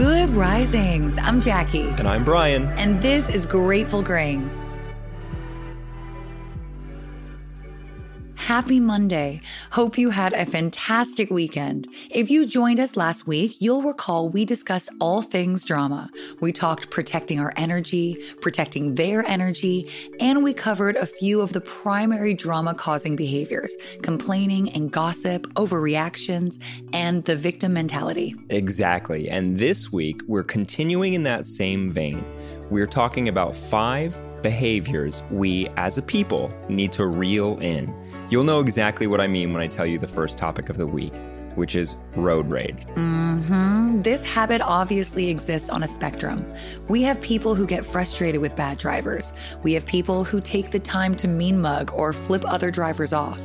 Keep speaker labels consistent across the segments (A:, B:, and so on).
A: Good risings. I'm Jackie.
B: And I'm Brian.
A: And this is Grateful Grains. Happy Monday. Hope you had a fantastic weekend. If you joined us last week, you'll recall we discussed all things drama. We talked protecting our energy, protecting their energy, and we covered a few of the primary drama causing behaviors complaining and gossip, overreactions, and the victim mentality.
B: Exactly. And this week, we're continuing in that same vein. We're talking about five behaviors we as a people need to reel in. You'll know exactly what I mean when I tell you the first topic of the week, which is road rage.
A: Mm-hmm. This habit obviously exists on a spectrum. We have people who get frustrated with bad drivers. We have people who take the time to mean mug or flip other drivers off.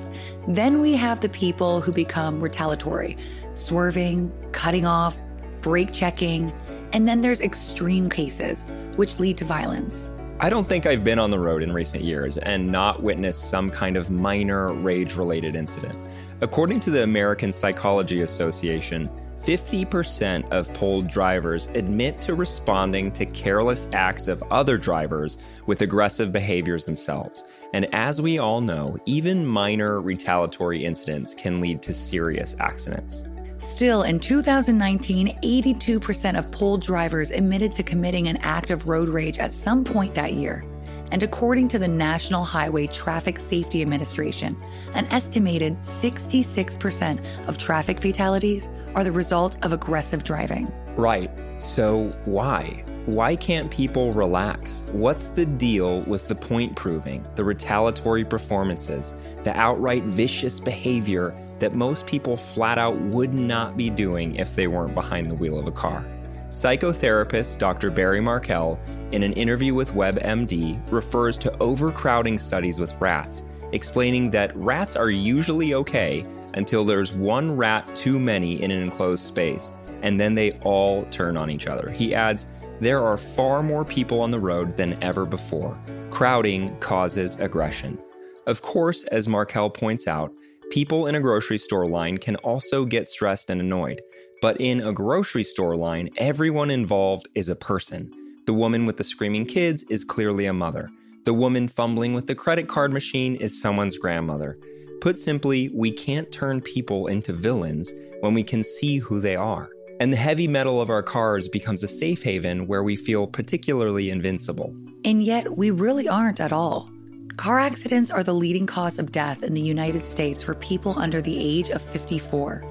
A: Then we have the people who become retaliatory, swerving, cutting off, brake checking, and then there's extreme cases, which lead to violence.
B: I don't think I've been on the road in recent years and not witnessed some kind of minor rage related incident. According to the American Psychology Association, 50% of polled drivers admit to responding to careless acts of other drivers with aggressive behaviors themselves. And as we all know, even minor retaliatory incidents can lead to serious accidents.
A: Still, in 2019, 82% of polled drivers admitted to committing an act of road rage at some point that year. And according to the National Highway Traffic Safety Administration, an estimated 66% of traffic fatalities are the result of aggressive driving.
B: Right. So, why? Why can't people relax? What's the deal with the point proving, the retaliatory performances, the outright vicious behavior that most people flat out would not be doing if they weren't behind the wheel of a car. Psychotherapist Dr. Barry Markell, in an interview with WebMD, refers to overcrowding studies with rats, explaining that rats are usually okay until there's one rat too many in an enclosed space, and then they all turn on each other. He adds, there are far more people on the road than ever before. Crowding causes aggression. Of course, as Markell points out, People in a grocery store line can also get stressed and annoyed, but in a grocery store line, everyone involved is a person. The woman with the screaming kids is clearly a mother. The woman fumbling with the credit card machine is someone's grandmother. Put simply, we can't turn people into villains when we can see who they are. And the heavy metal of our cars becomes a safe haven where we feel particularly invincible.
A: And yet, we really aren't at all. Car accidents are the leading cause of death in the United States for people under the age of 54.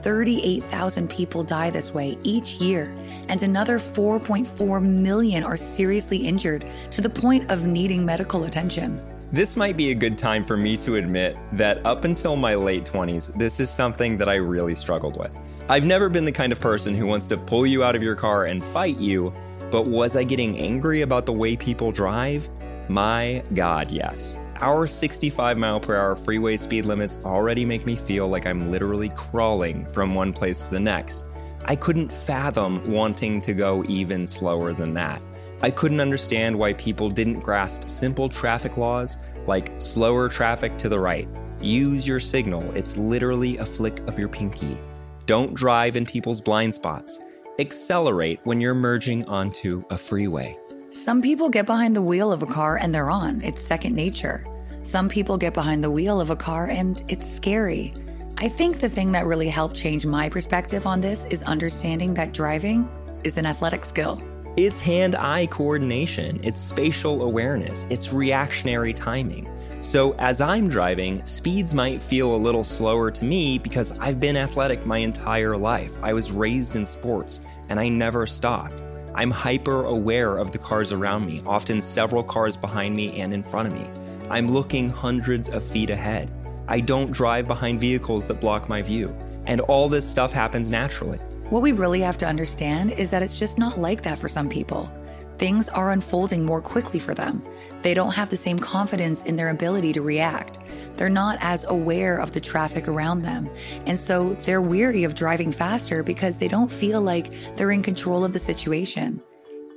A: 38,000 people die this way each year, and another 4.4 million are seriously injured to the point of needing medical attention.
B: This might be a good time for me to admit that up until my late 20s, this is something that I really struggled with. I've never been the kind of person who wants to pull you out of your car and fight you, but was I getting angry about the way people drive? My God, yes. Our 65 mile per hour freeway speed limits already make me feel like I'm literally crawling from one place to the next. I couldn't fathom wanting to go even slower than that. I couldn't understand why people didn't grasp simple traffic laws like slower traffic to the right. Use your signal, it's literally a flick of your pinky. Don't drive in people's blind spots. Accelerate when you're merging onto a freeway.
A: Some people get behind the wheel of a car and they're on. It's second nature. Some people get behind the wheel of a car and it's scary. I think the thing that really helped change my perspective on this is understanding that driving is an athletic skill.
B: It's hand eye coordination, it's spatial awareness, it's reactionary timing. So, as I'm driving, speeds might feel a little slower to me because I've been athletic my entire life. I was raised in sports and I never stopped. I'm hyper aware of the cars around me, often several cars behind me and in front of me. I'm looking hundreds of feet ahead. I don't drive behind vehicles that block my view. And all this stuff happens naturally.
A: What we really have to understand is that it's just not like that for some people. Things are unfolding more quickly for them. They don't have the same confidence in their ability to react. They're not as aware of the traffic around them. And so they're weary of driving faster because they don't feel like they're in control of the situation.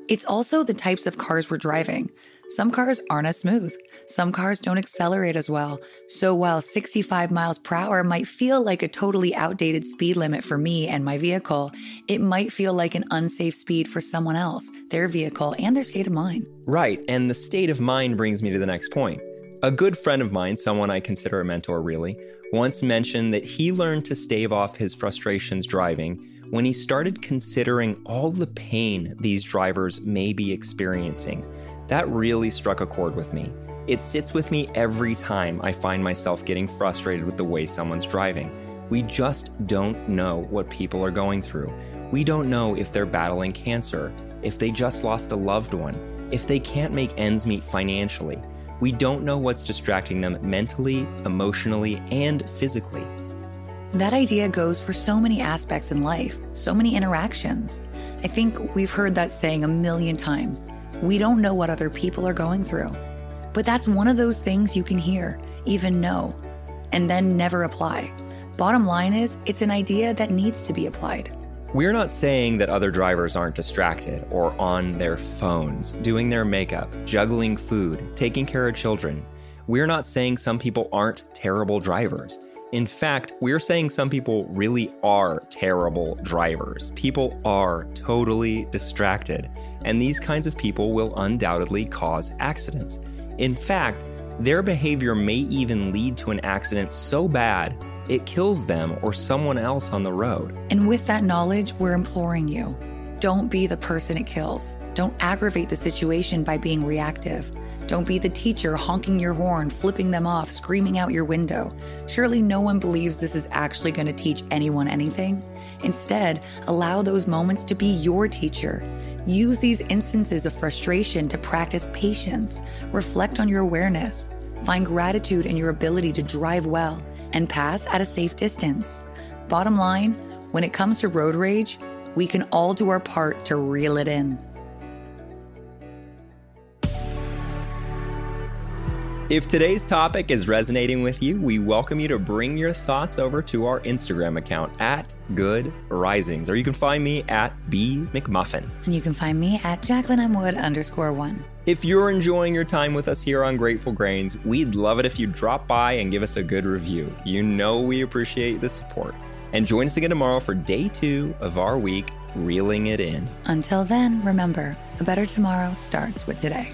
A: It's also the types of cars we're driving. Some cars aren't as smooth. Some cars don't accelerate as well. So while 65 miles per hour might feel like a totally outdated speed limit for me and my vehicle, it might feel like an unsafe speed for someone else, their vehicle, and their state of mind.
B: Right, and the state of mind brings me to the next point. A good friend of mine, someone I consider a mentor really, once mentioned that he learned to stave off his frustrations driving when he started considering all the pain these drivers may be experiencing. That really struck a chord with me. It sits with me every time I find myself getting frustrated with the way someone's driving. We just don't know what people are going through. We don't know if they're battling cancer, if they just lost a loved one, if they can't make ends meet financially. We don't know what's distracting them mentally, emotionally, and physically.
A: That idea goes for so many aspects in life, so many interactions. I think we've heard that saying a million times. We don't know what other people are going through. But that's one of those things you can hear, even know, and then never apply. Bottom line is, it's an idea that needs to be applied.
B: We're not saying that other drivers aren't distracted or on their phones, doing their makeup, juggling food, taking care of children. We're not saying some people aren't terrible drivers. In fact, we're saying some people really are terrible drivers. People are totally distracted, and these kinds of people will undoubtedly cause accidents. In fact, their behavior may even lead to an accident so bad it kills them or someone else on the road.
A: And with that knowledge, we're imploring you don't be the person it kills. Don't aggravate the situation by being reactive. Don't be the teacher honking your horn, flipping them off, screaming out your window. Surely no one believes this is actually going to teach anyone anything. Instead, allow those moments to be your teacher. Use these instances of frustration to practice patience, reflect on your awareness, find gratitude in your ability to drive well, and pass at a safe distance. Bottom line, when it comes to road rage, we can all do our part to reel it in.
B: If today's topic is resonating with you, we welcome you to bring your thoughts over to our Instagram account at Good Risings, or you can find me at B McMuffin.
A: And you can find me at Jacqueline M. Wood underscore one.
B: If you're enjoying your time with us here on Grateful Grains, we'd love it if you drop by and give us a good review. You know we appreciate the support. And join us again tomorrow for day two of our week, Reeling It In.
A: Until then, remember, a better tomorrow starts with today.